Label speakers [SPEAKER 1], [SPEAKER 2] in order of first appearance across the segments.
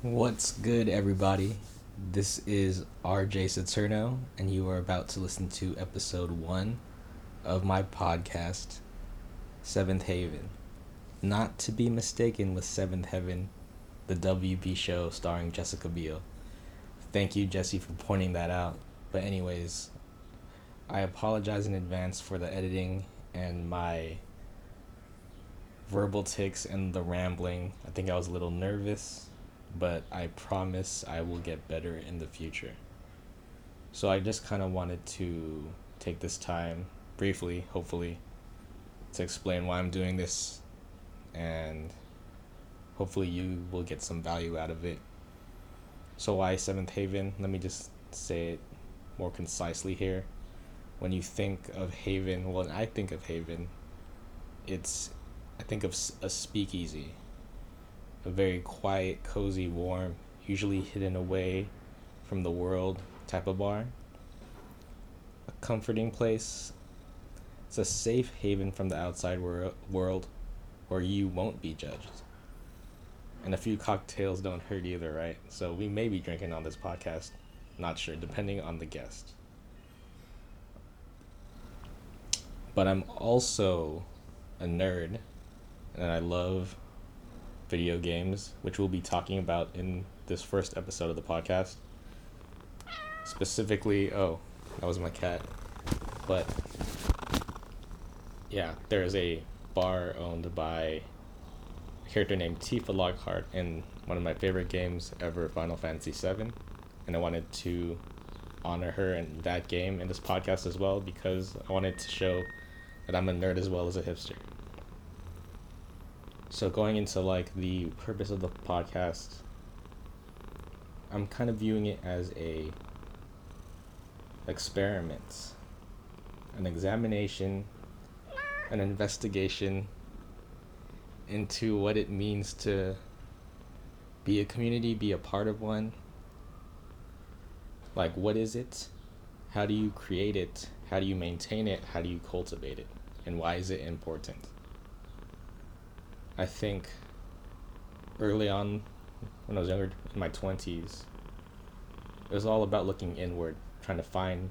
[SPEAKER 1] What's good, everybody? This is RJ Saturno, and you are about to listen to episode one of my podcast, Seventh Haven. Not to be mistaken with Seventh Heaven, the WB show starring Jessica Biel. Thank you, Jesse, for pointing that out. But, anyways, I apologize in advance for the editing and my verbal tics and the rambling. I think I was a little nervous but I promise I will get better in the future. So I just kind of wanted to take this time briefly, hopefully, to explain why I'm doing this and hopefully you will get some value out of it. So why Seventh Haven? Let me just say it more concisely here. When you think of Haven, well, when I think of Haven, it's I think of a speakeasy a very quiet, cozy, warm, usually hidden away from the world type of bar. A comforting place. It's a safe haven from the outside wor- world where you won't be judged. And a few cocktails don't hurt either, right? So we may be drinking on this podcast. Not sure, depending on the guest. But I'm also a nerd and I love video games, which we'll be talking about in this first episode of the podcast. Specifically, oh, that was my cat. But yeah, there is a bar owned by a character named Tifa Lockhart in one of my favorite games ever, Final Fantasy VII. And I wanted to honor her in that game in this podcast as well because I wanted to show that I'm a nerd as well as a hipster. So going into like the purpose of the podcast, I'm kind of viewing it as a experiment, an examination, an investigation into what it means to be a community, be a part of one. Like, what is it? How do you create it? How do you maintain it? How do you cultivate it? And why is it important? I think early on, when I was younger, in my 20s, it was all about looking inward, trying to find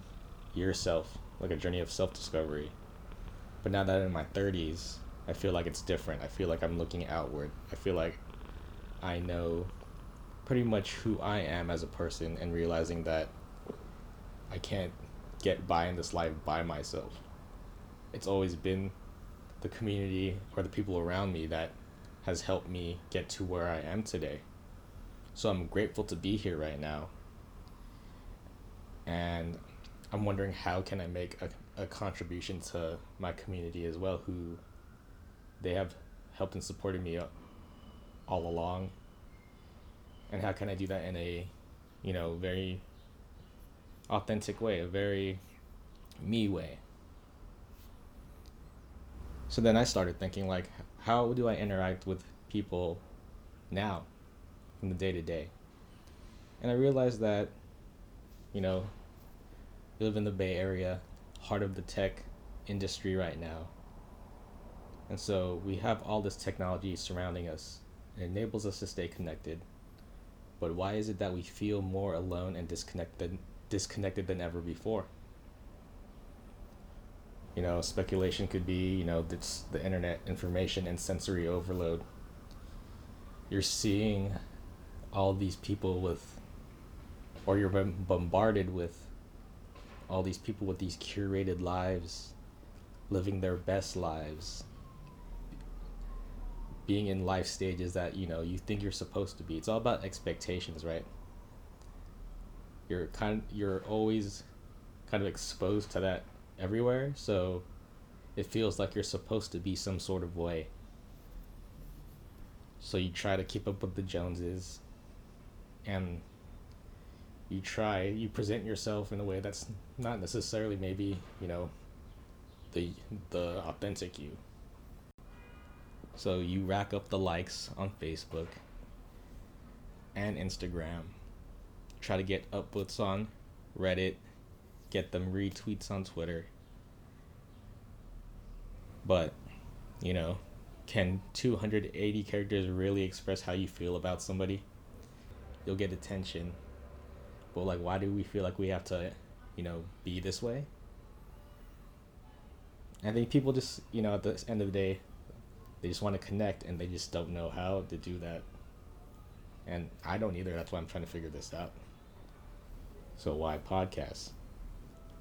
[SPEAKER 1] yourself, like a journey of self discovery. But now that I'm in my 30s, I feel like it's different. I feel like I'm looking outward. I feel like I know pretty much who I am as a person and realizing that I can't get by in this life by myself. It's always been the community or the people around me that has helped me get to where I am today. So I'm grateful to be here right now. And I'm wondering how can I make a, a contribution to my community as well who they have helped and supported me all along. And how can I do that in a, you know, very authentic way, a very me way. So then I started thinking like how do I interact with people now in the day to day? And I realized that, you know, we live in the Bay Area, heart of the tech industry right now. And so we have all this technology surrounding us. It enables us to stay connected. But why is it that we feel more alone and disconnected disconnected than ever before? You know speculation could be you know it's the internet information and sensory overload. You're seeing all these people with or you're bombarded with all these people with these curated lives living their best lives being in life stages that you know you think you're supposed to be. It's all about expectations right? You're kind you're always kind of exposed to that everywhere, so it feels like you're supposed to be some sort of way. So you try to keep up with the Joneses and you try you present yourself in a way that's not necessarily maybe, you know, the the authentic you. So you rack up the likes on Facebook and Instagram. Try to get upvotes on Reddit get them retweets on Twitter. But, you know, can 280 characters really express how you feel about somebody? you'll get attention. But like why do we feel like we have to, you know, be this way? I think people just, you know, at the end of the day, they just want to connect and they just don't know how to do that. And I don't either. That's why I'm trying to figure this out. So why podcasts?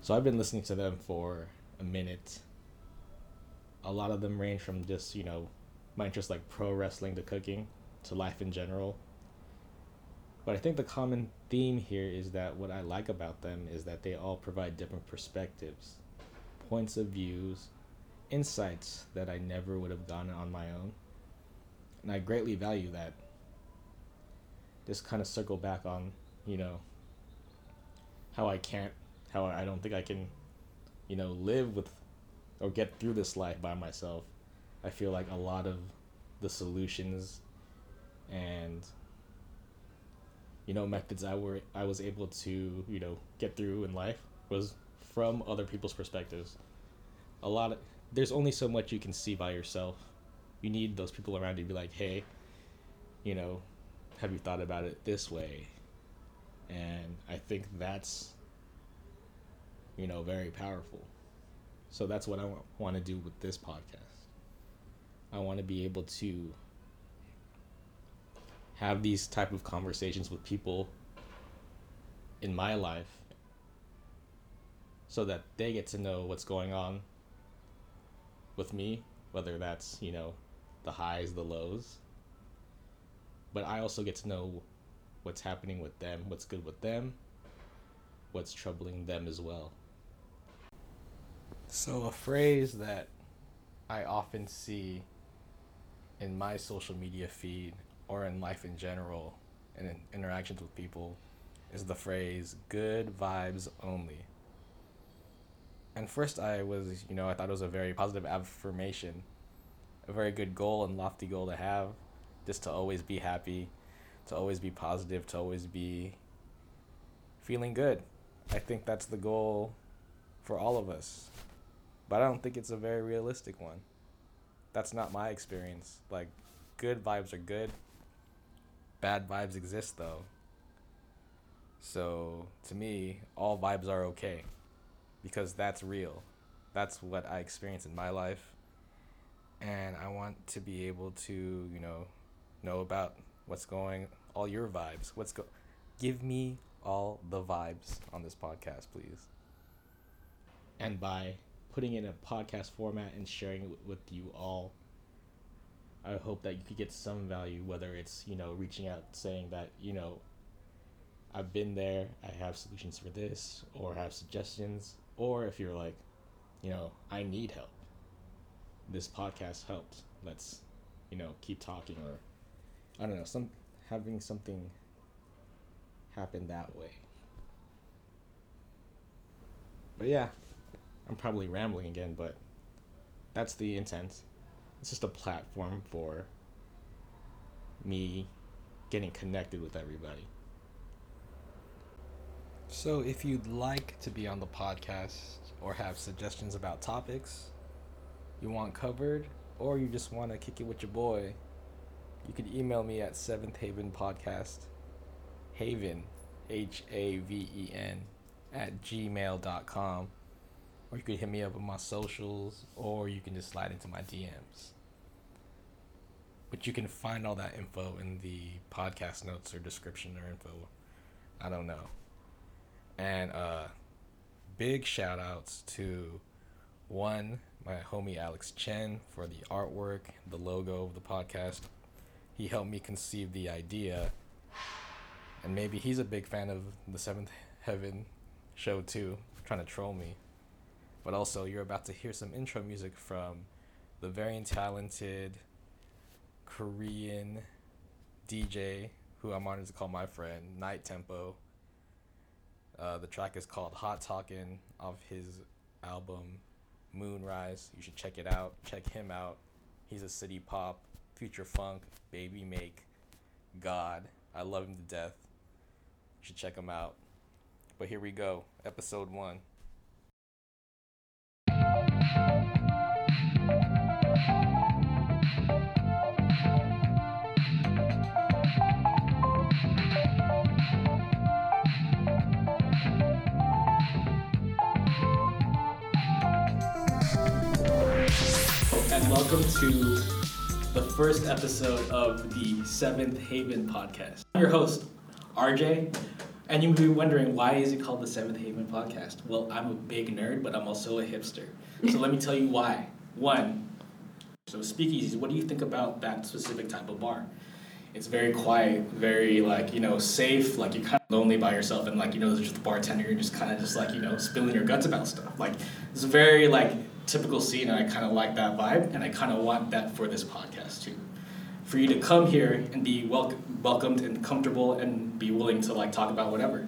[SPEAKER 1] So I've been listening to them for a minute. A lot of them range from just, you know, my interest like pro wrestling to cooking to life in general. But I think the common theme here is that what I like about them is that they all provide different perspectives, points of views, insights that I never would have gotten on my own. And I greatly value that. Just kind of circle back on, you know, how I can't, how I don't think I can, you know, live with or get through this life by myself. I feel like a lot of the solutions and you know methods I were I was able to you know get through in life was from other people's perspectives. A lot of there's only so much you can see by yourself. You need those people around you to be like, hey, you know, have you thought about it this way? And I think that's, you know, very powerful. So that's what I want to do with this podcast. I want to be able to have these type of conversations with people in my life so that they get to know what's going on with me, whether that's, you know, the highs, the lows. But I also get to know what's happening with them, what's good with them, what's troubling them as well. So, a phrase that I often see in my social media feed or in life in general and in interactions with people is the phrase good vibes only. And first, I was, you know, I thought it was a very positive affirmation, a very good goal and lofty goal to have, just to always be happy, to always be positive, to always be feeling good. I think that's the goal for all of us. But I don't think it's a very realistic one. That's not my experience. Like, good vibes are good, bad vibes exist, though. So, to me, all vibes are okay because that's real. That's what I experience in my life. And I want to be able to, you know, know about what's going all your vibes. What's go Give me all the vibes on this podcast, please. And by putting in a podcast format and sharing it with you all, I hope that you could get some value, whether it's, you know, reaching out saying that, you know, I've been there, I have solutions for this, or have suggestions, or if you're like, you know, I need help. This podcast helped. Let's, you know, keep talking or I don't know, some having something happen that way. But yeah, I'm probably rambling again, but that's the intent. It's just a platform for me getting connected with everybody. So, if you'd like to be on the podcast or have suggestions about topics you want covered, or you just want to kick it with your boy, you could email me at Seventh Haven Podcast, Haven, H A V E N, at gmail.com. Or you could hit me up on my socials, or you can just slide into my DMs. But you can find all that info in the podcast notes or description or info. I don't know. And uh, big shout outs to one, my homie Alex Chen for the artwork, the logo of the podcast. He helped me conceive the idea. And maybe he's a big fan of the Seventh Heaven show too, trying to troll me. But also, you're about to hear some intro music from the very talented Korean DJ who I'm honored to call my friend, Night Tempo. Uh, the track is called Hot Talkin' of his album Moonrise. You should check it out. Check him out. He's a city pop, future funk, baby make, God. I love him to death. You should check him out. But here we go, episode one.
[SPEAKER 2] Welcome to the first episode of the Seventh Haven podcast. I'm your host, RJ, and you may be wondering why is it called the Seventh Haven podcast? Well, I'm a big nerd, but I'm also a hipster. So let me tell you why. One, so speakeasies, what do you think about that specific type of bar? It's very quiet, very like, you know, safe, like you're kind of lonely by yourself and like, you know, there's just a bartender, you're just kind of just like, you know, spilling your guts about stuff. Like, it's very like typical scene and I kind of like that vibe and I kind of want that for this podcast too. For you to come here and be wel- welcomed and comfortable and be willing to like talk about whatever.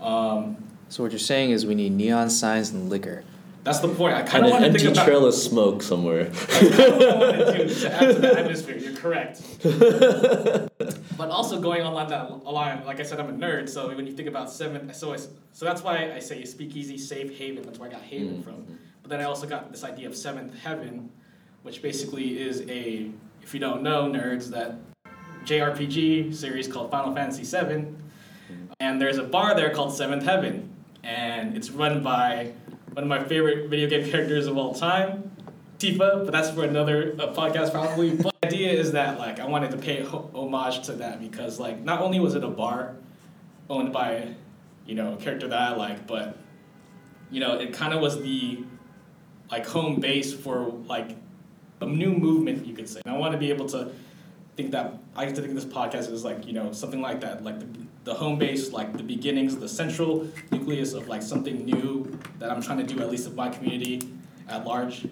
[SPEAKER 2] Um,
[SPEAKER 3] So what you're saying is we need neon signs and liquor.
[SPEAKER 2] that's the point. I
[SPEAKER 4] And
[SPEAKER 2] kind of
[SPEAKER 4] an
[SPEAKER 2] want to
[SPEAKER 4] empty
[SPEAKER 2] think about.
[SPEAKER 4] trail of smoke somewhere.
[SPEAKER 2] I kind of wanted to, to add to the atmosphere. You're correct. but also going along that line, like I said, I'm a nerd. So when you think about seven, so I, so that's why I say speakeasy, safe haven. That's where I got haven
[SPEAKER 4] Mm.
[SPEAKER 2] from. But then I also got this idea of seventh heaven, which basically is a, if you don't know, nerds, that JRPG series called Final Fantasy VII, and there's a bar there called Seventh Heaven, and it's run by one of my favorite video game characters of all time, Tifa. But that's for another podcast probably. but the idea is that like I wanted to pay ho- homage to that because like not only was it a bar owned by you know a character that I like, but you know it kind of was the like home base for like a new movement you could say. And I want to be able to think that I like to think of this podcast is like you know something like that, like the, the home base, like the beginnings, the central nucleus of like something new that I'm trying to do at least of my community at large.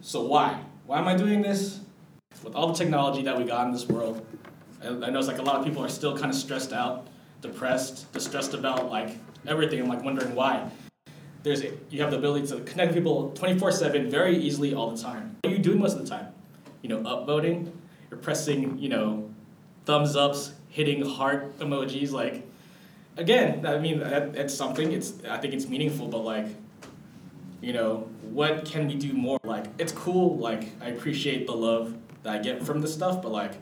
[SPEAKER 2] So why? Why am I doing this? With all the technology that we got in this world, I, I know it's like a lot of people are still kind of stressed out, depressed, distressed about like everything. I'm like wondering why. There's a, you have the ability to connect people 24/7 very easily all the time. What are you doing most of the time? You know, upvoting. You're pressing, you know, thumbs ups, hitting heart emojis. Like, again, I mean, that, it's something. It's I think it's meaningful, but like, you know, what can we do more? Like, it's cool. Like, I appreciate the love that I get from this stuff, but like,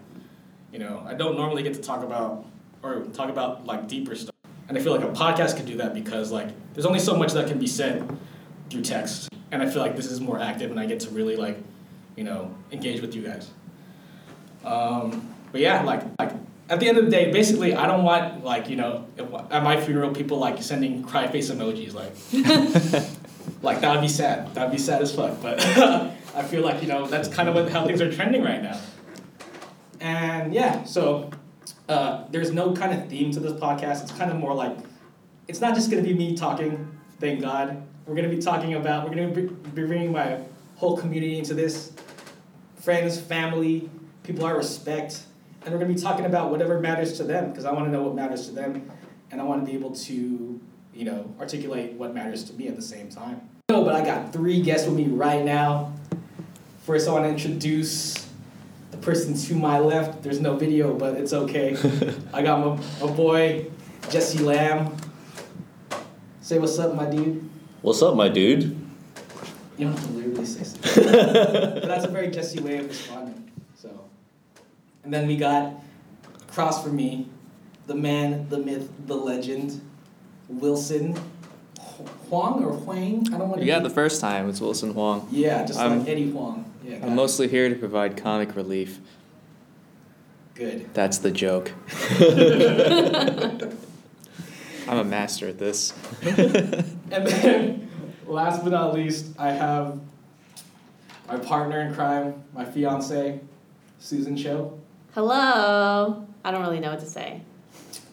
[SPEAKER 2] you know, I don't normally get to talk about or talk about like deeper stuff. And I feel like a podcast could do that because like there's only so much that can be said through text. And I feel like this is more active and I get to really like, you know, engage with you guys. Um, but yeah, like like at the end of the day, basically I don't want like, you know, at my funeral people like sending cry face emojis like like that would be sad. That would be sad as fuck. But I feel like, you know, that's kind of what how things are trending right now. And yeah, so uh, there's no kind of theme to this podcast. It's kind of more like, it's not just going to be me talking, thank God. We're going to be talking about, we're going to be bringing my whole community into this friends, family, people I respect. And we're going to be talking about whatever matters to them because I want to know what matters to them. And I want to be able to, you know, articulate what matters to me at the same time. No, but I got three guests with me right now. First, I want to introduce the person to my left. There's no video, but it's okay. I got my, my boy, Jesse Lamb. Say what's up, my dude.
[SPEAKER 4] What's up, my dude?
[SPEAKER 2] You don't have to literally say something. but that's a very Jesse way of responding. So, and then we got across from me, the man, the myth, the legend, Wilson Huang or Huang. I don't want to.
[SPEAKER 3] You got the first time. It's Wilson Huang.
[SPEAKER 2] Yeah, just
[SPEAKER 3] I'm-
[SPEAKER 2] like Eddie Huang. Yeah.
[SPEAKER 3] I'm
[SPEAKER 2] it.
[SPEAKER 3] mostly here to provide comic relief.
[SPEAKER 2] good.
[SPEAKER 3] That's the joke. I'm a master at this.
[SPEAKER 2] And then, last but not least, I have my partner in crime, my fiance, Susan Cho.
[SPEAKER 5] Hello. I don't really know what to say.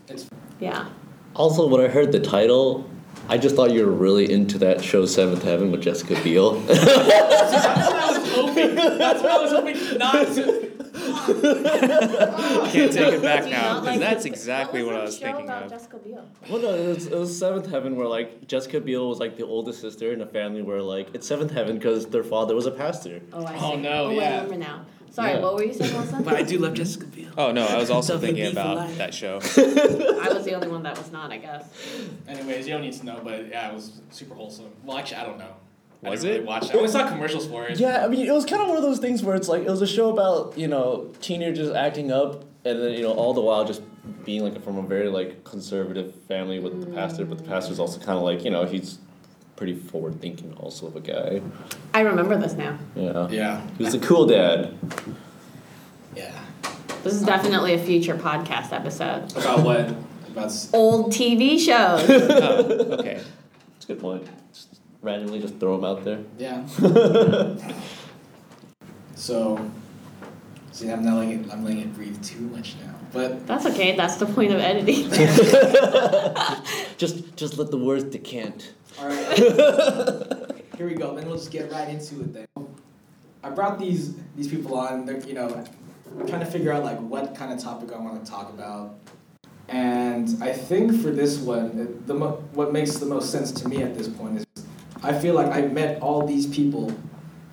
[SPEAKER 2] It's
[SPEAKER 5] Yeah.
[SPEAKER 4] Also, when I heard the title, I just thought you were really into that show Seventh Heaven with Jessica Biel.
[SPEAKER 2] That's what I was hoping. That's what I was hoping not to.
[SPEAKER 3] I can't take it back now because
[SPEAKER 5] like
[SPEAKER 3] that's exactly what,
[SPEAKER 5] was
[SPEAKER 3] I
[SPEAKER 5] that
[SPEAKER 3] was
[SPEAKER 5] show
[SPEAKER 3] thinking
[SPEAKER 5] about
[SPEAKER 3] of.
[SPEAKER 5] Jessica Biel?
[SPEAKER 4] well, no, it was, it was Seventh Heaven where like Jessica Biel was like the oldest sister in a family where like it's Seventh Heaven because their father was a pastor.
[SPEAKER 5] Oh, I oh, see.
[SPEAKER 2] Oh, no,
[SPEAKER 5] Oh,
[SPEAKER 2] yeah.
[SPEAKER 5] I remember now. Sorry,
[SPEAKER 4] Yeah.
[SPEAKER 5] what were you saying, Wilson?
[SPEAKER 2] But I do love Jessica Biel.
[SPEAKER 3] Oh no, I was also
[SPEAKER 2] Double
[SPEAKER 3] thinking about that show.
[SPEAKER 5] I was the only one that was not, I guess.
[SPEAKER 2] Anyways, you don't need to know, but yeah, it was super wholesome. Well, actually, I don't know. I
[SPEAKER 3] Was
[SPEAKER 2] didn't
[SPEAKER 3] it?
[SPEAKER 2] Really watch it. I only saw commercials for it.
[SPEAKER 4] Yeah, I mean, it was kind of one of those things where it's like it was a show about you know teenagers acting up, and then you know all the while just being like from a very like conservative family with the pastor, but the pastor's also kind of like you know he's pretty forward thinking also of a guy.
[SPEAKER 5] I remember this now.
[SPEAKER 4] Yeah.
[SPEAKER 2] Yeah.
[SPEAKER 4] He was a cool dad.
[SPEAKER 2] Yeah.
[SPEAKER 5] This is definitely a future podcast episode.
[SPEAKER 2] About what? About s-
[SPEAKER 5] Old TV shows.
[SPEAKER 3] Oh, okay.
[SPEAKER 4] That's a good point. Just randomly just throw him out there.
[SPEAKER 2] yeah. so, see, I'm not letting it. I'm letting it breathe too much now. But
[SPEAKER 5] That's okay. That's the point of editing.
[SPEAKER 4] Just just let the words decant.
[SPEAKER 2] All right. Here we go. Then we'll just get right into it. Then I brought these these people on. They're you know trying to figure out like what kind of topic I want to talk about. And I think for this one, it- the mo- what makes the most sense to me at this point is I feel like I met all these people,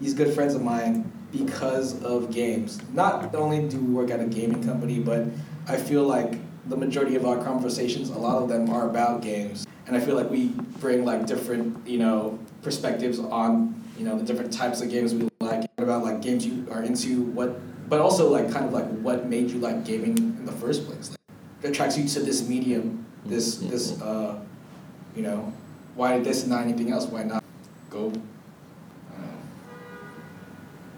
[SPEAKER 2] these good friends of mine, because of games. Not only do we work at a gaming company, but I feel like the majority of our conversations, a lot of them are about games. And I feel like we bring like different, you know, perspectives on, you know, the different types of games we like, about like games you are into, what, but also like kind of like what made you like gaming in the first place. Like, what attracts you to this medium, this, this, uh, you know, why this and not anything else? Why not go, I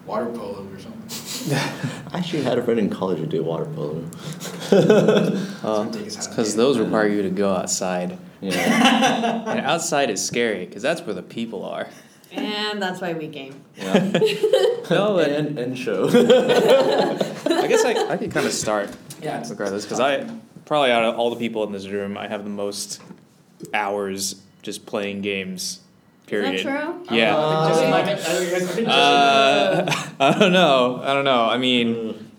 [SPEAKER 2] water polo or something?
[SPEAKER 4] I actually had a friend in college who did water polo.
[SPEAKER 3] Uh,
[SPEAKER 2] ridiculous
[SPEAKER 3] because
[SPEAKER 2] to
[SPEAKER 3] those require you to go outside.
[SPEAKER 4] Yeah.
[SPEAKER 3] And outside is scary because that's where the people are.
[SPEAKER 5] and that's why we game.
[SPEAKER 4] yeah.
[SPEAKER 3] No,
[SPEAKER 4] and, and show.
[SPEAKER 3] I guess I, I could kind of start
[SPEAKER 2] Yeah, it's
[SPEAKER 3] regardless because I probably out of all the people in this room, I have the most hours just playing games. Period.
[SPEAKER 5] Is that true?
[SPEAKER 3] Yeah.
[SPEAKER 2] I
[SPEAKER 5] Uh,
[SPEAKER 2] might be- I think Justin-
[SPEAKER 3] Uh, I don't know. I don't know. I mean.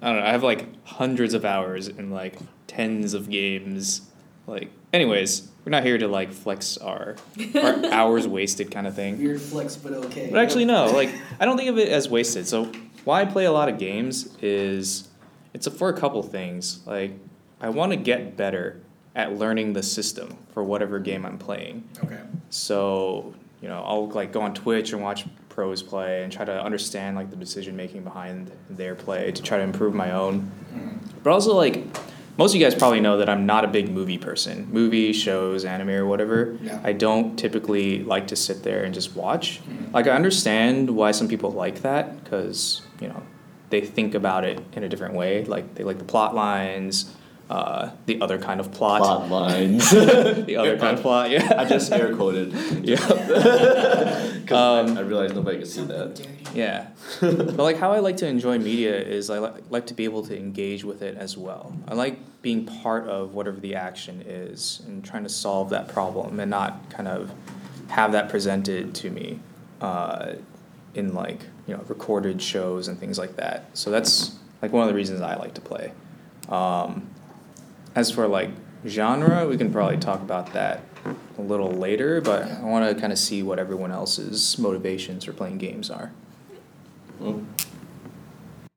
[SPEAKER 3] I don't know. I have like hundreds of hours in like tens of games. Like, anyways, we're not here to like flex our, our hours wasted kind of thing.
[SPEAKER 2] Weird flex, but okay.
[SPEAKER 3] But actually, no. Like, I don't think of it as wasted. So, why I play a lot of games is it's for a couple things. Like, I want to get better at learning the system for whatever game I'm playing.
[SPEAKER 2] Okay.
[SPEAKER 3] So, you know, I'll like go on Twitch and watch pros play and try to understand like the decision making behind their play to try to improve my own. Mm-hmm. But also like most of you guys probably know that I'm not a big movie person. Movie, shows, anime or whatever.
[SPEAKER 2] Yeah.
[SPEAKER 3] I don't typically like to sit there and just watch. Like I understand why some people like that cuz, you know, they think about it in a different way. Like they like the plot lines, uh, the other kind of plot,
[SPEAKER 4] Plot lines.
[SPEAKER 3] the other kind of plot. Yeah.
[SPEAKER 4] I just air quoted.
[SPEAKER 3] yeah.
[SPEAKER 4] Because
[SPEAKER 3] Um,
[SPEAKER 4] I, I realized nobody could see that.
[SPEAKER 3] Yeah. but like how I like to enjoy media is I li- like to be able to engage with it as well. I like being part of whatever the action is and trying to solve that problem and not kind of have that presented to me uh, in like, you know, recorded shows and things like that. So that's like one of the reasons I like to play. Um, as for like genre, we can probably talk about that a little later, but I want to kind of see what everyone else's motivations for playing games are.
[SPEAKER 4] Mm.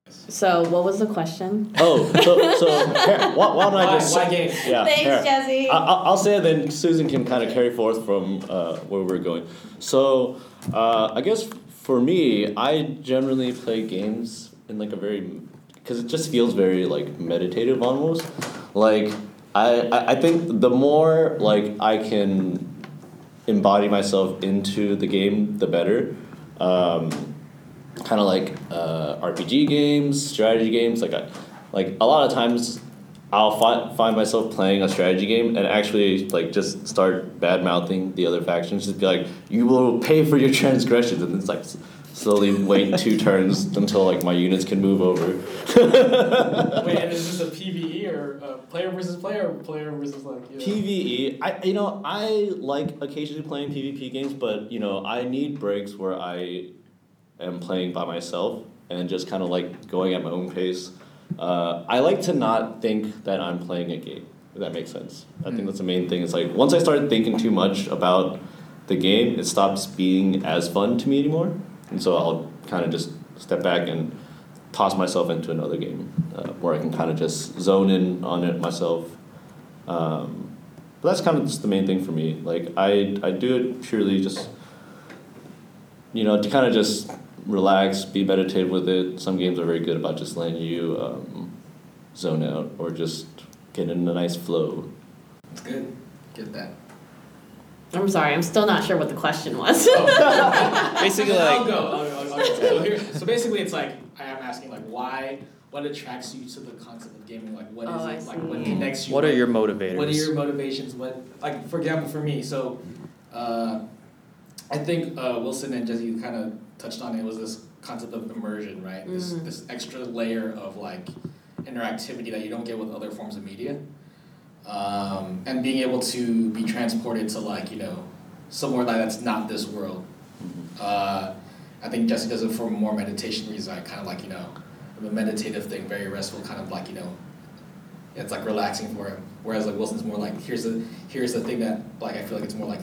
[SPEAKER 5] So, what was the question?
[SPEAKER 4] Oh, so, so here, why, why don't I
[SPEAKER 2] Why,
[SPEAKER 4] just.
[SPEAKER 2] why games?
[SPEAKER 4] Yeah,
[SPEAKER 5] Thanks,
[SPEAKER 4] here.
[SPEAKER 5] Jesse.
[SPEAKER 4] I, I- I'll say it, then Susan can kind of carry forth from uh, where we're going. So, uh, I guess for me, I generally play games in like a very, because it just feels very like meditative almost. Like, I, I, think the more like I can embody myself into the game, the better. Um, kind of like uh, RPG games, strategy games. Like I, like a lot of times, I'll find find myself playing a strategy game and actually like just start bad mouthing the other factions. Just be like, "You will pay for your transgressions," and it's like slowly wait two turns until like my units can move over.
[SPEAKER 2] Wait, and is this a PVE or uh, player versus player or player versus like? You know?
[SPEAKER 4] PVE. I you know I like occasionally playing PvP games, but you know I need breaks where I am playing by myself and just kind of like going at my own pace. Uh, I like to not think that I'm playing a game. If that makes sense. I think that's the main thing. It's like once I start thinking too much about the game, it stops being as fun to me anymore, and so I'll kind of just step back and toss myself into another game uh, where I can kind of just zone in on it myself. Um, but that's kind of just the main thing for me. Like I, I do it purely just, you know, to kind of just relax, be meditative with it. Some games are very good about just letting you um, zone out or just get in a nice flow.
[SPEAKER 2] It's good. Get that.
[SPEAKER 5] I'm sorry, I'm still not sure what the question was.
[SPEAKER 3] Basically,
[SPEAKER 2] I'll go. I'll, I'll, I'll go. So, here, so basically, it's like I am asking like why, what attracts you to the concept of gaming? Like what is
[SPEAKER 5] Oh,
[SPEAKER 2] it? Like what connects you?
[SPEAKER 3] what are your motivators?
[SPEAKER 2] What are your motivations? What like for example for me? So, uh, I think uh, Wilson and Jesse kind of touched on it. Was this concept of immersion, right? This
[SPEAKER 5] Mhm.
[SPEAKER 2] this extra layer of like interactivity that you don't get with other forms of media, um, and being able to be transported to like you know somewhere like that's not this world. Uh, I think Jesse does it for more meditation reasons. I kind of like you know a meditative thing, very restful, kind of like you know it's like relaxing for him. Whereas like Wilson's more like here's the here's the thing that like I feel like it's more like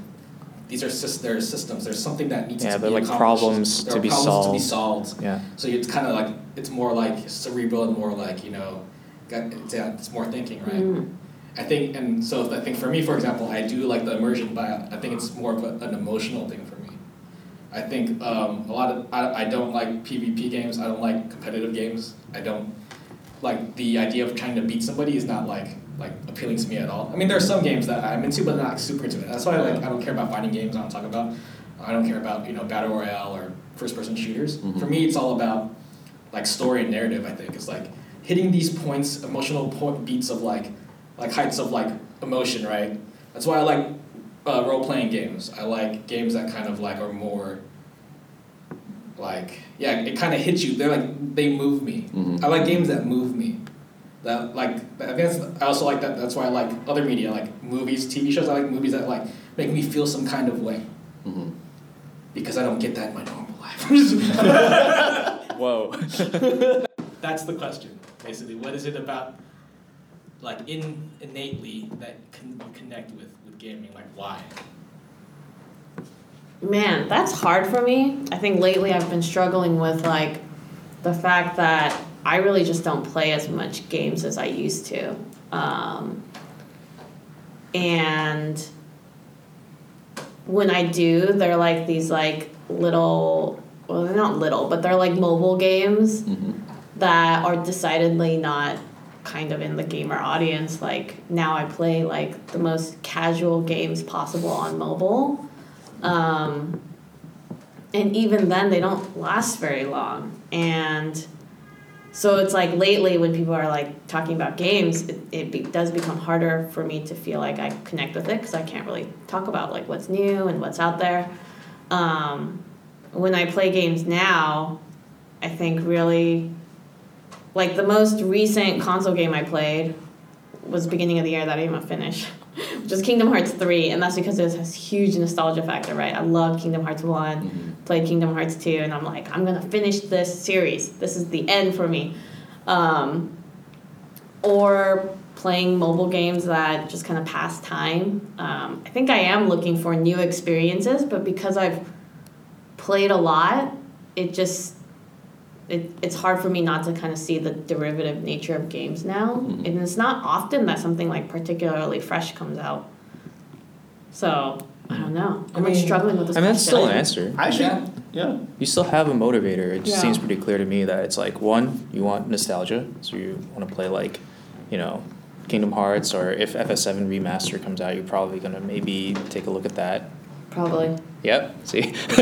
[SPEAKER 2] these are sys- there are systems. There's something that needs
[SPEAKER 3] Yeah,
[SPEAKER 2] to
[SPEAKER 3] they're
[SPEAKER 2] be
[SPEAKER 3] like problems
[SPEAKER 2] There
[SPEAKER 3] to
[SPEAKER 2] are
[SPEAKER 3] be
[SPEAKER 2] problems to be
[SPEAKER 3] solved.
[SPEAKER 2] solved.
[SPEAKER 3] Yeah.
[SPEAKER 2] So it's kind of like it's more like cerebral and more like you know, got it's, yeah, it's more thinking, right?
[SPEAKER 5] Mm.
[SPEAKER 2] I think, and so I think for me, for example, I do like the immersion, but I think it's more of a, an emotional thing for me. I think um, a lot of I, I don't like PvP games. I don't like competitive games. I don't like the idea of trying to beat somebody is not like like appealing to me at all. I mean, there are some games that I'm into, but not super into it. That's why like I don't care about fighting games. I don't talk about. I don't care about you know battle royale or first person shooters.
[SPEAKER 4] Mhm.
[SPEAKER 2] For me, it's all about like story and narrative. I think it's like hitting these points, emotional point beats of like like heights of like emotion, right? That's why I like uh, role playing games. I like games that kind of like are more like yeah, it kind of hits you. They're like they move me.
[SPEAKER 4] Mhm.
[SPEAKER 2] I like games that move me. That like I guess I also like that. That's why I like other media, like movies, TV shows. I like movies that like make me feel some kind of way
[SPEAKER 4] Mhm.
[SPEAKER 2] because I don't get that in my normal life.
[SPEAKER 3] Whoa.
[SPEAKER 2] that's the question, basically. What is it about, like in innately that can you connect with with gaming? Like why?
[SPEAKER 5] Man, that's hard for me. I think lately I've been struggling with like the fact that I really just don't play as much games as I used to. Um, and when I do, they're like these like little well, they're not little, but they're like mobile games
[SPEAKER 4] Mhm.
[SPEAKER 5] that are decidedly not kind of in the gamer audience. Like now I play like the most casual games possible on mobile. Um, and even then they don't last very long. And so it's like lately when people are like talking about games, it, it be, does become harder for me to feel like I connect with it because I can't really talk about like what's new and what's out there. Um, when I play games now, I think really like the most recent console game I played was beginning of the year that I didn't even finish, which is Kingdom Hearts 3, and that's because it has huge nostalgia factor, right? I love Kingdom Hearts one
[SPEAKER 4] Mhm.
[SPEAKER 5] played Kingdom Hearts 2, and I'm like, I'm gonna finish this series. This is the end for me. Um, or playing mobile games that just kind of pass time. Um, I think I am looking for new experiences, but because I've played a lot, it just it, it's hard for me not to kind of see the derivative nature of games now.
[SPEAKER 4] Mhm.
[SPEAKER 5] And it's not often that something like particularly fresh comes out. So I don't know.
[SPEAKER 2] I
[SPEAKER 5] I'm like struggling with this
[SPEAKER 3] I mean, that's still an
[SPEAKER 5] question.
[SPEAKER 3] answer.
[SPEAKER 4] Actually,
[SPEAKER 2] Yeah.
[SPEAKER 4] yeah.
[SPEAKER 3] You still have a motivator. It just
[SPEAKER 5] Yeah.
[SPEAKER 3] seems pretty clear to me that it's like one, you want nostalgia, so you want to play like, you know, Kingdom Hearts, or if FF7 remaster comes out, you're probably gonna maybe take a look at that.
[SPEAKER 5] Probably.
[SPEAKER 3] Yep. See.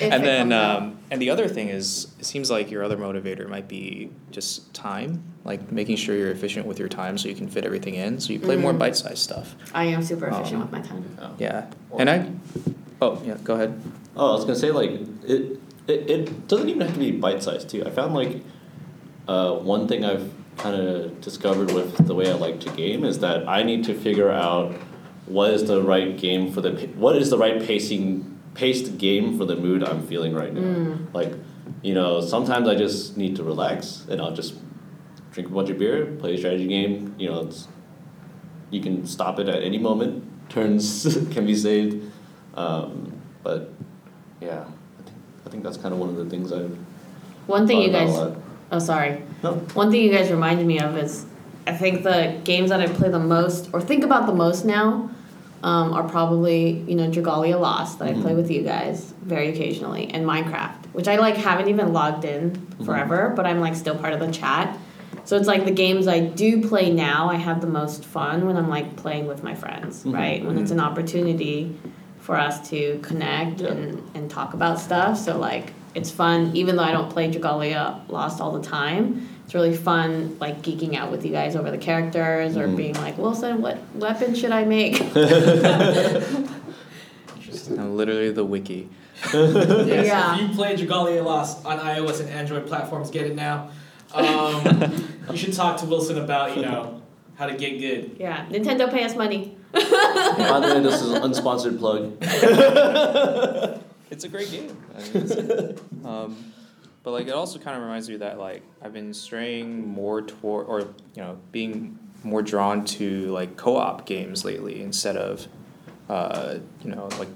[SPEAKER 3] and then, um, and the other thing is, it seems like your other motivator might be just time, like making sure you're efficient with your time, so you can fit everything in. So you play more
[SPEAKER 5] Mhm.
[SPEAKER 3] bite-sized stuff.
[SPEAKER 5] I am super efficient
[SPEAKER 3] Um,
[SPEAKER 5] with my time.
[SPEAKER 3] Yeah. And I. Oh yeah. Go ahead.
[SPEAKER 4] Oh, I was gonna say like it. It, it doesn't even have to be bite sized too. I found like uh, one thing I've kind of discovered with the way I like to game is that I need to figure out what is the right game for the what is the right pacing paced game for the mood I'm feeling right now.
[SPEAKER 5] Mm.
[SPEAKER 4] Like, you know, sometimes I just need to relax and I'll just drink a bunch of beer, play a strategy game. You know, it's you can stop it at any moment. Turns can be saved, um, but yeah, I think I think that's kind of one of the things I've
[SPEAKER 5] One thing you guys. Oh, sorry.
[SPEAKER 4] No.
[SPEAKER 5] One thing you guys reminded me of is, I think the games that I play the most or think about the most now, um, are probably you know Dragalia Lost that I play with you guys very occasionally, and Minecraft, which I like haven't even logged in
[SPEAKER 4] Mm-hmm.
[SPEAKER 5] forever, but I'm like still part of the chat. So it's like the games I do play now, I have the most fun when I'm like playing with my friends,
[SPEAKER 4] Mhm.
[SPEAKER 5] right? When it's an opportunity for us to connect
[SPEAKER 4] Yeah.
[SPEAKER 5] and, and talk about stuff. So like it's fun, even though I don't play Dragalia Lost all the time. It's really fun, like geeking out with you guys over the characters or
[SPEAKER 4] Mhm.
[SPEAKER 5] being like, Wilson, what weapon should I make?
[SPEAKER 3] I'm literally the wiki.
[SPEAKER 2] Yes,
[SPEAKER 5] Yeah.
[SPEAKER 2] If you play Dragalia Lost on iOS and Android platforms, get it now. Um, you should talk to Wilson about you know how to get good.
[SPEAKER 5] yeah, Nintendo pay us money.
[SPEAKER 4] By the way, this is an unsponsored plug.
[SPEAKER 3] It's a great game. I mean, it's- um, but like it also kind of reminds me that like I've been straying more toward or you know being more drawn to like co-op games lately instead of uh, you know like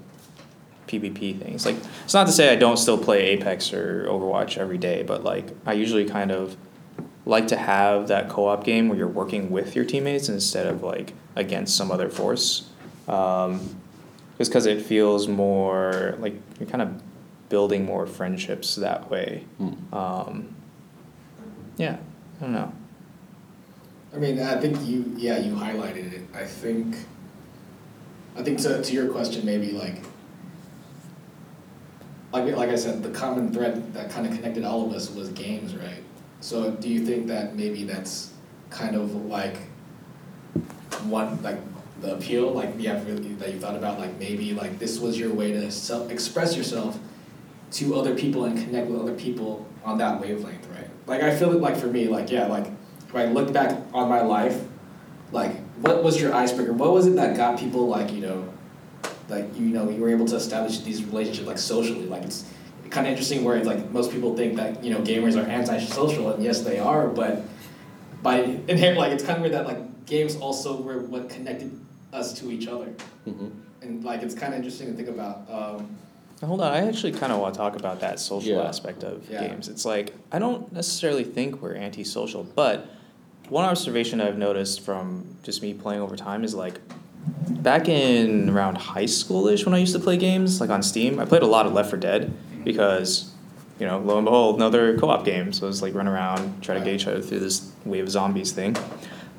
[SPEAKER 3] PvP things. Like it's not to say I don't still play Apex or Overwatch every day, but like I usually kind of like to have that co-op game where you're working with your teammates instead of like against some other force. Um, just because it feels more like you're kind of building more friendships that way.
[SPEAKER 4] Hmm.
[SPEAKER 3] Um, yeah, I don't know.
[SPEAKER 2] I mean, I think you yeah you highlighted it. I think I think to to your question maybe like like like I said the common thread that kind of connected all of us was games, right? So do you think that maybe that's kind of like one like the appeal like yeah really that you thought about like maybe like this was your way to self express yourself to other people and connect with other people on that wavelength, right? Like I feel it like for me, like yeah, like if I look back on my life, like what was your icebreaker? What was it that got people like, you know, like you know, you were able to establish these relationships like socially. Like it's kind of interesting where it's like most people think that, you know, gamers are antisocial and yes they are, but by inherent like it's kind of weird that like games also were what connected us to each other.
[SPEAKER 4] Mhm.
[SPEAKER 2] And like it's kind of interesting to think about. Um,
[SPEAKER 3] Hold on, I actually kind of want to talk about that social
[SPEAKER 4] Yeah.
[SPEAKER 3] aspect of
[SPEAKER 2] Yeah.
[SPEAKER 3] games. It's like I don't necessarily think we're antisocial, but one observation I've noticed from just me playing over time is like back in around high schoolish when I used to play games like on Steam, I played a lot of Left 4 Dead because you know lo and behold another co-op game. So it's like run around try to get each other through this wave of zombies thing.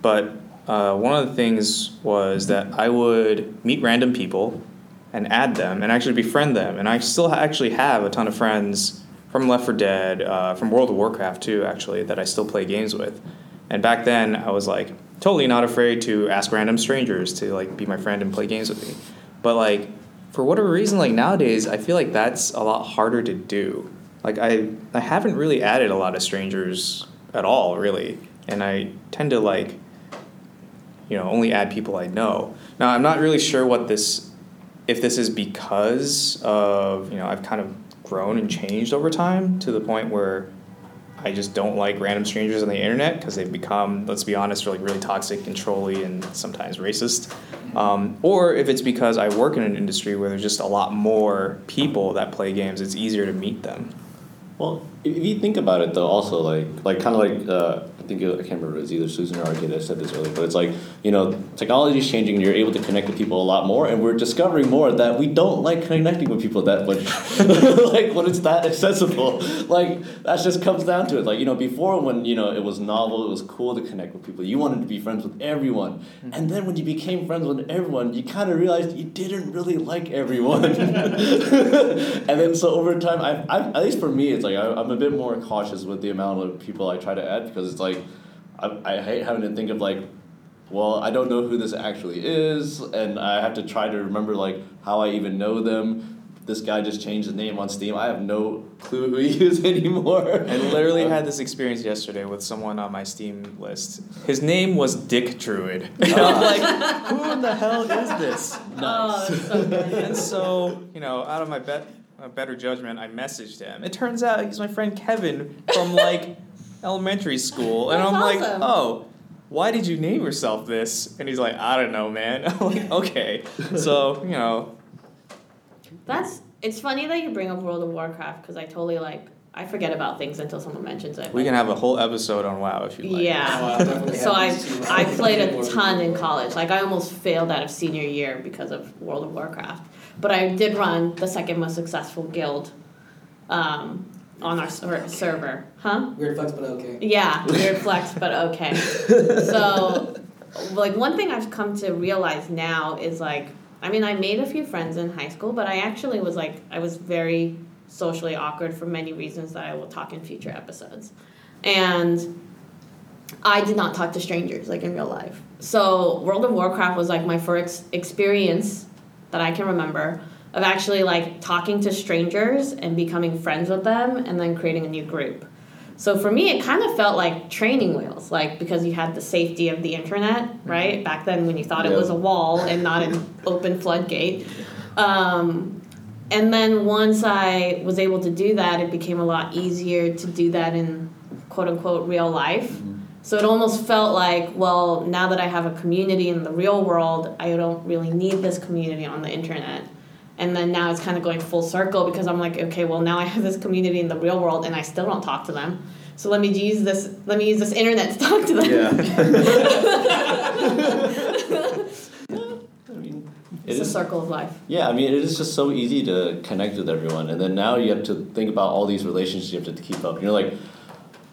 [SPEAKER 3] But uh, one of the things was that I would meet random people and add them and actually befriend them. And I still actually have a ton of friends from Left 4 Dead, uh, from World of Warcraft too, actually, that I still play games with. And back then, I was like totally not afraid to ask random strangers to like be my friend and play games with me. But like for whatever reason, like nowadays, I feel like that's a lot harder to do. Like I, I haven't really added a lot of strangers at all, really, and I tend to like you know only add people I know. Now I'm not really sure what this if this is because of you know I've kind of grown and changed over time to the point where I just don't like random strangers on the internet because they've become let's be honest really really toxic and trolly and sometimes racist. Um, or if it's because I work in an industry where there's just a lot more people that play games, it's easier to meet them.
[SPEAKER 4] Well, if you think about it, though, also like like kind of like uh, I think it, I can't remember. It was either Susan or RJ that said this earlier, but it's like you know technology is changing, and you're able to connect with people a lot more, and we're discovering more that we don't like connecting with people that much. like when it's that accessible, like that just comes down to it. Like you know before when you know it was novel, it was cool to connect with people. You wanted to be friends with everyone, and then when you became friends with everyone, you kind of realized you didn't really like everyone. and then so over time, I, I at least for me, it's like I, I'm a bit more cautious with the amount of people I try to add because it's like I, I hate having to think of like, well, I don't know who this actually is, and I have to try to remember like how I even know them. This guy just changed his name on Steam. I have no clue who he is anymore.
[SPEAKER 3] I literally had this experience yesterday with someone on my Steam list. His name was Dick Druid. And I'm like, who in the hell is this?
[SPEAKER 5] Oh, so.
[SPEAKER 3] And so, you know, out of my bet, uh, better judgment, I messaged him. It turns out he's my friend Kevin from like elementary school, and
[SPEAKER 5] That's
[SPEAKER 3] I'm like, oh. Why did you name yourself this? And he's like, I don't know, man. I'm like, okay. So, you know,
[SPEAKER 5] That's it's funny that you bring up World of Warcraft because I totally like I forget about things until someone mentions it.
[SPEAKER 3] we can have a whole episode on WoW if you like.
[SPEAKER 5] Yeah.
[SPEAKER 2] Oh,
[SPEAKER 5] So I. I played a ton in college. Like I almost failed out of senior year because of World of Warcraft. But I did run the second most successful guild um, on our ser- server. Huh?
[SPEAKER 2] Weird flex, but okay.
[SPEAKER 5] Yeah, weird flex, but okay. So, like one thing I've come to realize now is like I mean, I made a few friends in high school, but I actually was like, I was very socially awkward for many reasons that I will talk in future episodes. And I did not talk to strangers like in real life. So World of Warcraft was like my first experience that I can remember of actually like talking to strangers and becoming friends with them and then creating a new group. So for me, it kind of felt like training wheels, like because you had the safety of the internet, right? Back then, when you thought it was a wall and not an open floodgate. Um, and then once I was able to do that, it became a lot easier to do that in quote unquote real life. So it almost felt like, well, now that I have a community in the real world, I don't really need this community on the internet. And then now it's kind of going full circle because I'm like, okay, well now I have this community in the real world and I still don't talk to them. So let me use this. Let me use this internet to talk to them.
[SPEAKER 4] I mean, it
[SPEAKER 5] It's a circle of life.
[SPEAKER 4] Yeah, I mean, it is just so easy to connect with everyone, and then now you have to think about all these relationships you have to keep up. You're like,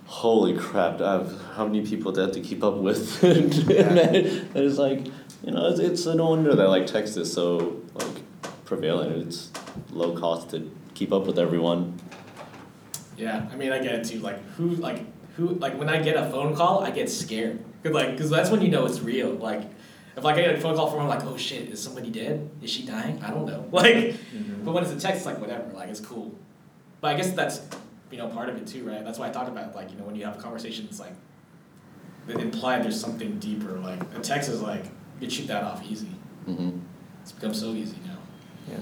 [SPEAKER 4] holy crap! I have, how many people do I have to keep up with? and it's like, you know, it's, it's no wonder that like text is so like prevalent. It's low cost to keep up with everyone.
[SPEAKER 2] Yeah, I mean, I get it too. Like, who, like, who, like, when I get a phone call, I get scared. Cause like, cause that's when you know it's real. Like, if like I get a phone call from, her, I'm like, oh shit, is somebody dead? Is she dying? I don't know. Like, mm-hmm. but when it's a text, it's like whatever. Like, it's cool. But I guess that's, you know, part of it too, right? That's why I talked about like, you know, when you have a conversation, it's like, it implied there's something deeper. Like, a text is like, you can shoot that off easy.
[SPEAKER 4] hmm
[SPEAKER 2] It's become so easy now. Yeah.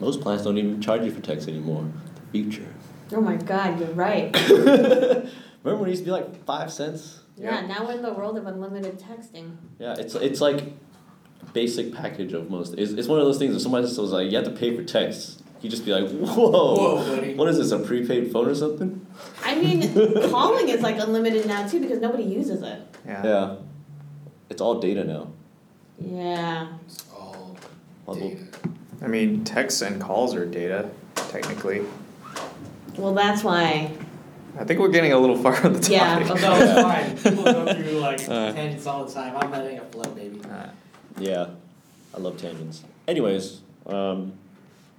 [SPEAKER 4] Most plans don't even charge you for text anymore. The future.
[SPEAKER 5] Oh my God, you're right.
[SPEAKER 4] Remember when it used to be like five cents?
[SPEAKER 5] Yeah, now we're in the world of unlimited texting.
[SPEAKER 4] Yeah, it's it's like basic package of most. It's, it's one of those things. If somebody was like, you have to pay for text, you just be like, whoa,
[SPEAKER 2] Whoa, buddy.
[SPEAKER 4] what is this? A prepaid phone or something?
[SPEAKER 5] I mean, calling is like unlimited now too because nobody uses it.
[SPEAKER 3] Yeah.
[SPEAKER 4] Yeah, it's all data now.
[SPEAKER 5] Yeah.
[SPEAKER 2] It's all
[SPEAKER 4] Well,
[SPEAKER 2] data.
[SPEAKER 3] I mean, texts and calls are data, technically.
[SPEAKER 5] Well, that's why.
[SPEAKER 3] I think we're getting a little far on the topic.
[SPEAKER 5] Yeah,
[SPEAKER 2] No,
[SPEAKER 5] okay.
[SPEAKER 2] it's fine. People go through like
[SPEAKER 3] Uh.
[SPEAKER 2] tangents all the time. I'm letting it flow, baby.
[SPEAKER 3] Uh,
[SPEAKER 4] Yeah, I love tangents. Anyways, um,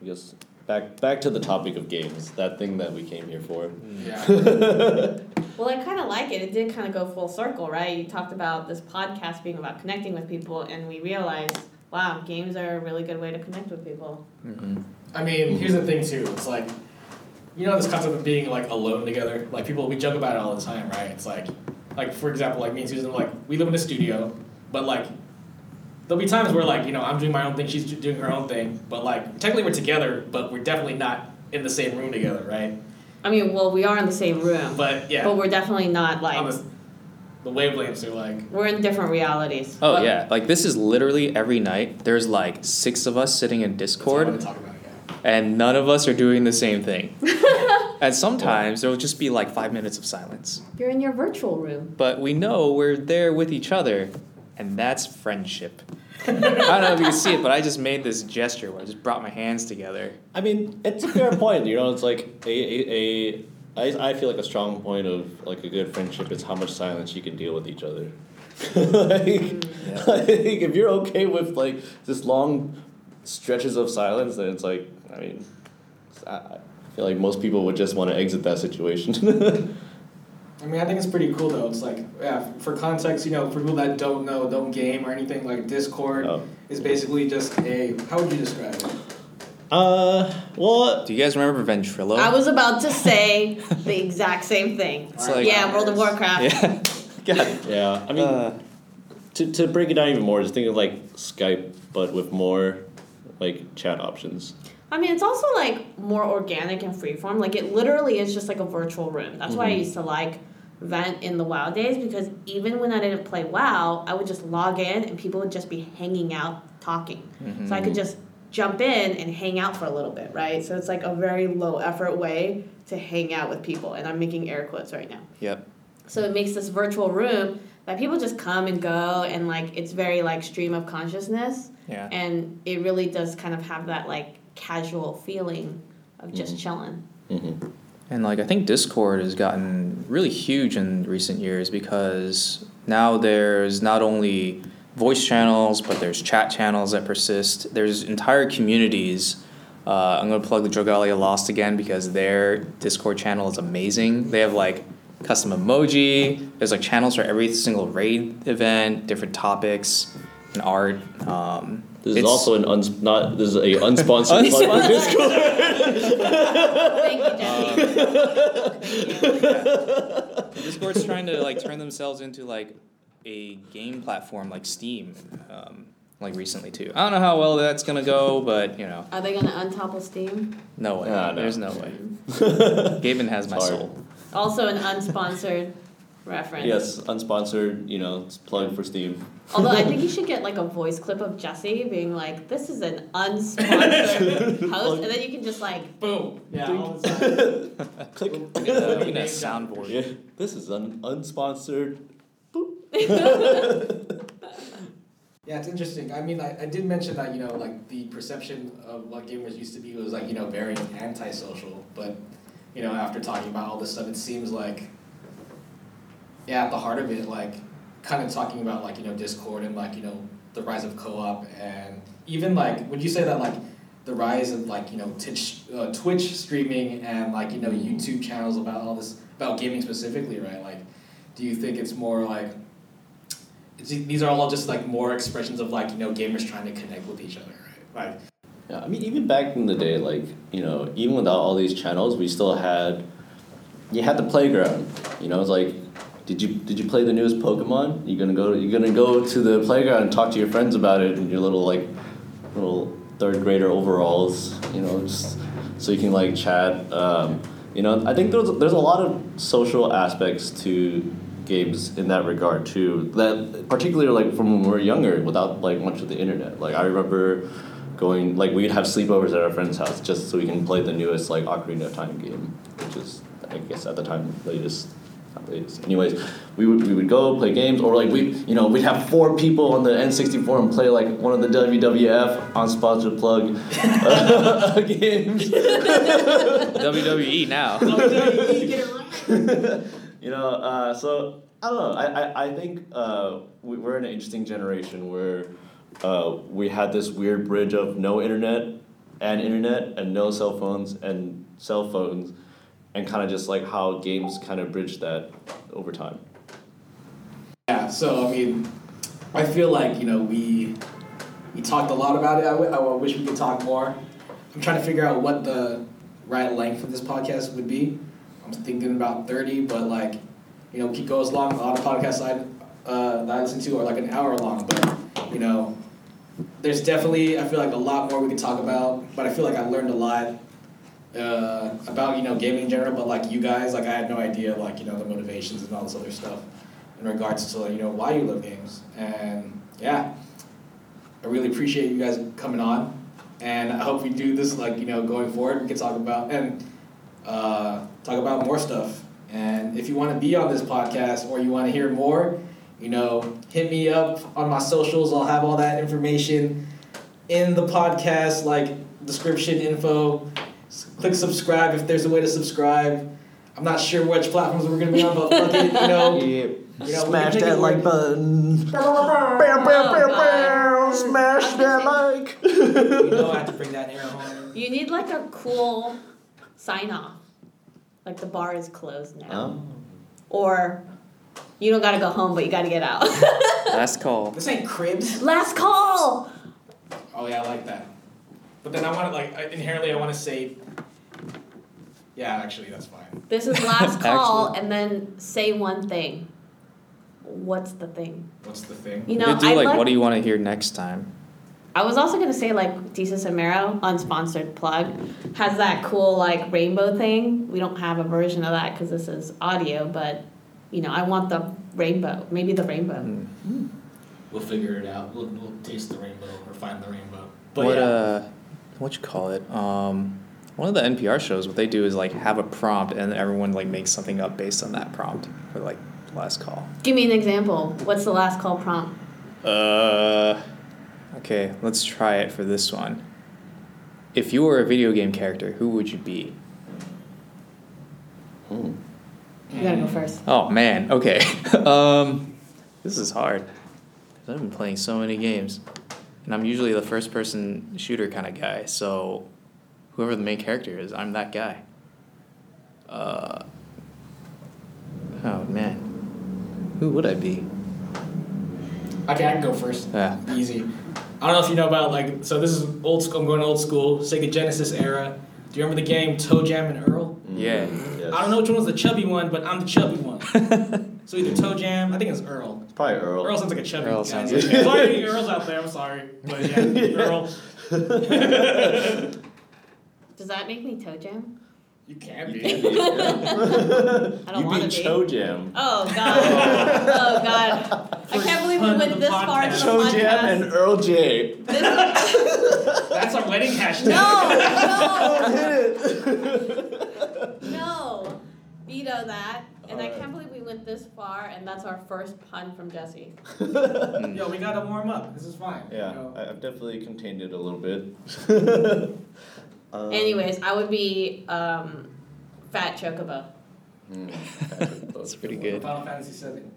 [SPEAKER 4] I guess back back to the topic of games. That thing that we came here for.
[SPEAKER 2] Yeah.
[SPEAKER 5] Well, I kind of like it. It did kind of go full circle, right? You talked about this podcast being about connecting with people, and we realized, wow, games are a really good way to connect with people.
[SPEAKER 3] mhm.
[SPEAKER 2] I mean, here's the thing too. It's like, you know, this concept of being like alone together. Like people, we joke about it all the time, right? It's like, like for example, like me and Susan, like we live in a studio, but like there'll be times where like you know I'm doing my own thing, she's doing her own thing, but like technically we're together, but we're definitely not in the same room together, right?
[SPEAKER 5] I mean, well, we are in the same room,
[SPEAKER 2] But yeah,
[SPEAKER 5] but we're definitely not
[SPEAKER 2] on
[SPEAKER 5] like
[SPEAKER 2] the, the wavelengths are like.
[SPEAKER 5] we're in different realities.
[SPEAKER 3] Oh
[SPEAKER 5] But-
[SPEAKER 3] yeah, like this is literally every night. There's like six of us sitting in
[SPEAKER 2] That's what I want
[SPEAKER 3] Discord,
[SPEAKER 2] about. Yeah.
[SPEAKER 3] and none of us are doing the same thing. and sometimes there will just be like five minutes of silence,
[SPEAKER 5] You're in your virtual room.
[SPEAKER 3] but we know we're there with each other, and that's friendship. I don't know if you can see it, but I just made this gesture where I just brought my hands together.
[SPEAKER 4] I mean, it's a fair point. You know, it's like a, a, a I, I feel like a strong point of like a good friendship is how much silence you can deal with each other. like, like, if you're okay with like this long stretches of silence, then it's like I mean, I feel like most people would just want to exit that situation.
[SPEAKER 2] I mean, I think it's pretty cool though. It's like, yeah, for context, you know, for people that don't know, don't game or anything, like Discord
[SPEAKER 4] oh.
[SPEAKER 2] is basically just a. How would you describe it?
[SPEAKER 4] Uh, well,
[SPEAKER 3] Do you guys remember Ventrilo?
[SPEAKER 5] I was about to say the exact same thing.
[SPEAKER 3] It's like-
[SPEAKER 5] yeah, World of Warcraft.
[SPEAKER 3] yeah. God.
[SPEAKER 4] yeah. I mean,
[SPEAKER 3] Uh,
[SPEAKER 4] to, to break it down even more, just think of like Skype, but with more like chat options.
[SPEAKER 5] I mean, it's also like more organic and freeform. Like it literally is just like a virtual room. That's why I
[SPEAKER 4] Mhm.
[SPEAKER 5] used to like Vent in the WoW days because even when I didn't play WoW, I would just log in and people would just be hanging out talking. So I could just jump in and hang out for a little bit, right? So it's like a very low effort way to hang out with people, and I'm making air quotes right now.
[SPEAKER 3] Yep.
[SPEAKER 5] So it makes this virtual room that people just come and go, and like it's very like stream of consciousness
[SPEAKER 3] Yeah.
[SPEAKER 5] and it really does kind of have that like casual feeling of just
[SPEAKER 4] Mhm.
[SPEAKER 5] chilling.
[SPEAKER 4] Mm-hmm.
[SPEAKER 3] And like I think Discord has gotten really huge in recent years because now there's not only voice channels, but there's chat channels that persist. There's entire communities. Uh, I'm gonna plug the Drogalia Lost again because their Discord channel is amazing. They have like custom emoji. There's like channels for every single raid event, different topics, and art. Um,
[SPEAKER 4] This is also an uns- not this is a unsponsored plug
[SPEAKER 3] Unsponsored.
[SPEAKER 4] Discord.
[SPEAKER 5] Thank you, Jesse.
[SPEAKER 3] Discord's trying to like turn themselves into like a game platform like Steam, um, like recently too. I don't know how well that's gonna go, but you know,
[SPEAKER 5] Are they gonna untopple Steam?
[SPEAKER 3] no way.
[SPEAKER 4] Ah, no.
[SPEAKER 3] There's no way. Gaben has my
[SPEAKER 4] Sorry.
[SPEAKER 3] soul.
[SPEAKER 5] Also an unsponsored reference.
[SPEAKER 4] Yes, unsponsored. You know, it's plug for Steam.
[SPEAKER 5] Although I think you should get like a voice clip of Jesse being like, "This is an unsponsored post," and then you can just like,
[SPEAKER 2] Boom. Yeah. All the time.
[SPEAKER 4] Click.
[SPEAKER 3] We need a, a soundboard.
[SPEAKER 4] Yeah, this is an unsponsored.
[SPEAKER 2] Yeah, it's interesting. I mean, I, I did mention that, you know, like the perception of what gamers used to be was like, you know, very antisocial. But, you know, after talking about all this stuff, it seems like, yeah, at the heart of it, like, kind of talking about like, you know, Discord and like, you know, the rise of co op and even like, would you say that like the rise of like, you know, Twitch, uh, Twitch streaming and like, you know, YouTube channels about all this, about gaming specifically, right? Like, do you think it's more like, these are all just like more expressions of like you know gamers trying to connect with each other, right? Like
[SPEAKER 4] Yeah, I mean, even back in the day, like you know, even without all these channels, we still had. You had the playground. You know, it's like, did you did you play the newest Pokemon? You're gonna go. You're gonna go to the playground and talk to your friends about it in your little like, little third grader overalls. You know, just so you can like chat. Um, you know, I think there's there's a lot of social aspects to games in that regard too. That particularly like from when we were younger, without like much of the internet. Like I remember going like we'd have sleepovers at our friend's house just so we can play the newest like Ocarina of Time game, which is I guess at the time not latest. Anyways, we would we would go play games or like we you know we'd have four people on the N64 and play like one of the WWF unsponsored plug uh, games.
[SPEAKER 3] WWE now.
[SPEAKER 4] you know, uh, so I don't know. I, I, I think uh, we, we're in an interesting generation where uh, we had this weird bridge of no internet and internet and no cell phones and cell phones and kind of just like how games kind of bridge that over time.
[SPEAKER 2] yeah, so I mean, I feel like you know we we talked a lot about it. I, w- I wish we could talk more. I'm trying to figure out what the right length of this podcast would be. I'm thinking about thirty, but like you know, we could go as long. A lot of podcasts I uh, that I listen to are like an hour long, but you know, there's definitely I feel like a lot more we could talk about. But I feel like I learned a lot uh, about you know gaming in general. But like you guys, like I had no idea like you know the motivations and all this other stuff in regards to you know why you love games. And yeah, I really appreciate you guys coming on. And I hope we do this like you know going forward. We can talk about and uh, talk about more stuff. And if you want to be on this podcast or you want to hear more, you know, hit me up on my socials. I'll have all that information in the podcast, like description info. S- Click subscribe if there's a way to subscribe. I'm not sure which platforms we're gonna be on, but fuck it, you know. You know, we can take it where-
[SPEAKER 4] button.
[SPEAKER 5] Smash that
[SPEAKER 4] like.
[SPEAKER 2] You know I have to bring that air horn.
[SPEAKER 5] You need like a cool sign off. Like the bar is closed now.
[SPEAKER 4] Oh.
[SPEAKER 5] Or you don't gotta go home, but you gotta get out.
[SPEAKER 3] Last call.
[SPEAKER 2] This ain't cribs.
[SPEAKER 5] Last call!
[SPEAKER 2] Oh yeah, I like that. But then I want to like inherently I want to say. Yeah, actually that's fine.
[SPEAKER 5] This is last call,
[SPEAKER 3] Actually.
[SPEAKER 5] and then say one thing. What's the thing?
[SPEAKER 2] What's the thing?
[SPEAKER 5] You
[SPEAKER 3] You
[SPEAKER 5] know,
[SPEAKER 3] could do
[SPEAKER 5] I
[SPEAKER 3] like,
[SPEAKER 5] like,
[SPEAKER 3] what do you want to hear next time?
[SPEAKER 5] I was also gonna say like Desus and Mero, unsponsored plug, has that cool like rainbow thing. We don't have a version of that because this is audio, but you know, I want the rainbow. Maybe the rainbow.
[SPEAKER 3] Hmm.
[SPEAKER 2] We'll figure it out. We'll, we'll taste the rainbow or find the rainbow. But
[SPEAKER 3] what
[SPEAKER 2] yeah.
[SPEAKER 3] uh, what you call it? Um, one of the NPR shows, what they do is like have a prompt and everyone like makes something up based on that prompt for like last call.
[SPEAKER 5] Give me an example. What's the last call prompt?
[SPEAKER 3] Uh, okay, let's try it for this one. If you were a video game character, who would you be?
[SPEAKER 4] Hmm.
[SPEAKER 5] You gotta go first.
[SPEAKER 3] Oh man, okay. um, this is hard. I've been playing so many games, and I'm usually the first person shooter kind of guy. So, whoever the main character is, I'm that guy. Uh, oh man, who would I be?
[SPEAKER 2] Okay, I can go first.
[SPEAKER 3] Yeah.
[SPEAKER 2] Easy. I don't know if you know about like so this is old school. I'm going old school Sega Genesis era. Do you remember the game ToeJam and Earl?
[SPEAKER 3] Yeah.
[SPEAKER 4] Yes.
[SPEAKER 2] I don't know which one was the chubby one, but I'm the chubby one. so either ToeJam, I think it's Earl.
[SPEAKER 4] It's probably Earl.
[SPEAKER 2] Earl sounds like a chubby
[SPEAKER 3] Earl
[SPEAKER 2] guy.
[SPEAKER 3] sounds
[SPEAKER 2] Sorry,
[SPEAKER 3] like-
[SPEAKER 2] Sorry, any Earls out there. I'm sorry, but yeah, Earl.
[SPEAKER 5] Does that make me toe jam?
[SPEAKER 2] You can
[SPEAKER 4] You
[SPEAKER 2] be.
[SPEAKER 4] can.
[SPEAKER 5] I don't
[SPEAKER 4] you
[SPEAKER 5] want to
[SPEAKER 4] beat
[SPEAKER 5] be.
[SPEAKER 4] Cho Jam.
[SPEAKER 5] Oh god. oh god. I can't believe we went this far into the
[SPEAKER 4] Cho
[SPEAKER 5] podcast.
[SPEAKER 4] Jam and Earl J.
[SPEAKER 5] This-
[SPEAKER 2] That's our wedding hashtag.
[SPEAKER 5] no, no, no. Veto that. And I
[SPEAKER 4] Alright.
[SPEAKER 5] can't believe we went this far, and that's our first pun from Jesse.
[SPEAKER 2] Yo, we gotta warm up. This is fine.
[SPEAKER 4] Yeah,
[SPEAKER 2] You know?
[SPEAKER 4] I- I've definitely contained it a little bit. Um,
[SPEAKER 5] Anyways, I would be um, Fat Chocobo.
[SPEAKER 4] mm,
[SPEAKER 3] That's pretty good.
[SPEAKER 2] Final Fantasy Seven.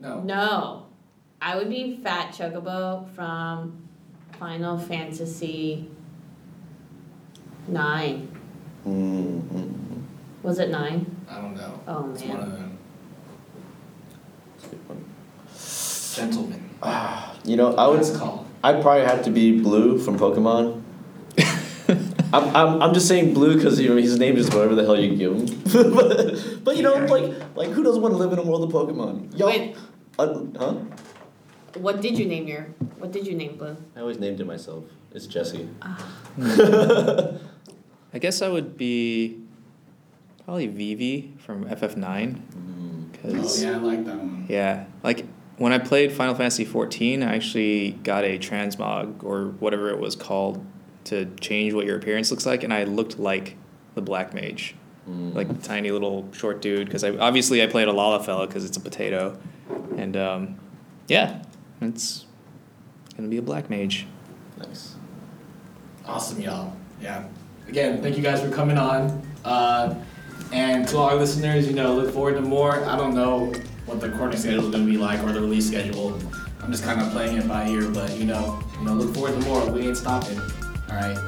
[SPEAKER 2] No.
[SPEAKER 5] No, I would be Fat Chocobo from Final Fantasy Nine.
[SPEAKER 4] Mm, mm,
[SPEAKER 5] Was it nine?
[SPEAKER 2] I don't know.
[SPEAKER 5] Oh
[SPEAKER 2] It's one
[SPEAKER 5] man.
[SPEAKER 2] of them.
[SPEAKER 4] mm.
[SPEAKER 2] Gentlemen.
[SPEAKER 4] You know, I would.
[SPEAKER 2] It's called.
[SPEAKER 4] I'd probably have to be Blue from Pokemon. I'm, I'm, I'm just saying Blue because you know his name is whatever the hell you give him. but, but you know like like who doesn't want to live in a world of Pokemon? Y'all,
[SPEAKER 5] Wait.
[SPEAKER 4] uh, huh?
[SPEAKER 5] What did you name your? What did you name Blue?
[SPEAKER 4] I always named it myself. It's Jesse.
[SPEAKER 3] I guess I would be probably Vivi from FF9
[SPEAKER 4] Mm.
[SPEAKER 2] Oh,
[SPEAKER 3] because
[SPEAKER 2] yeah, I like that one.
[SPEAKER 3] Yeah, like when I played Final Fantasy XIV, I actually got a transmog or whatever it was called to change what your appearance looks like, and I looked like the Black Mage,
[SPEAKER 4] Mm.
[SPEAKER 3] like tiny little short dude. Because I obviously I played a Lalafell because it's a potato, and um, yeah, it's gonna be a Black Mage.
[SPEAKER 4] nice.
[SPEAKER 2] Awesome, y'all. Yeah. Again, thank you guys for coming on. Uh, and to all our listeners, you know, look forward to more. I don't know what the recording schedule is going to be like or the release schedule. I'm just kind of playing it by ear, but you know, you know, look forward to more. We ain't stopping. All right.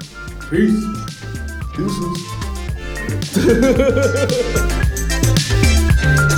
[SPEAKER 2] Peace.
[SPEAKER 4] Deuces.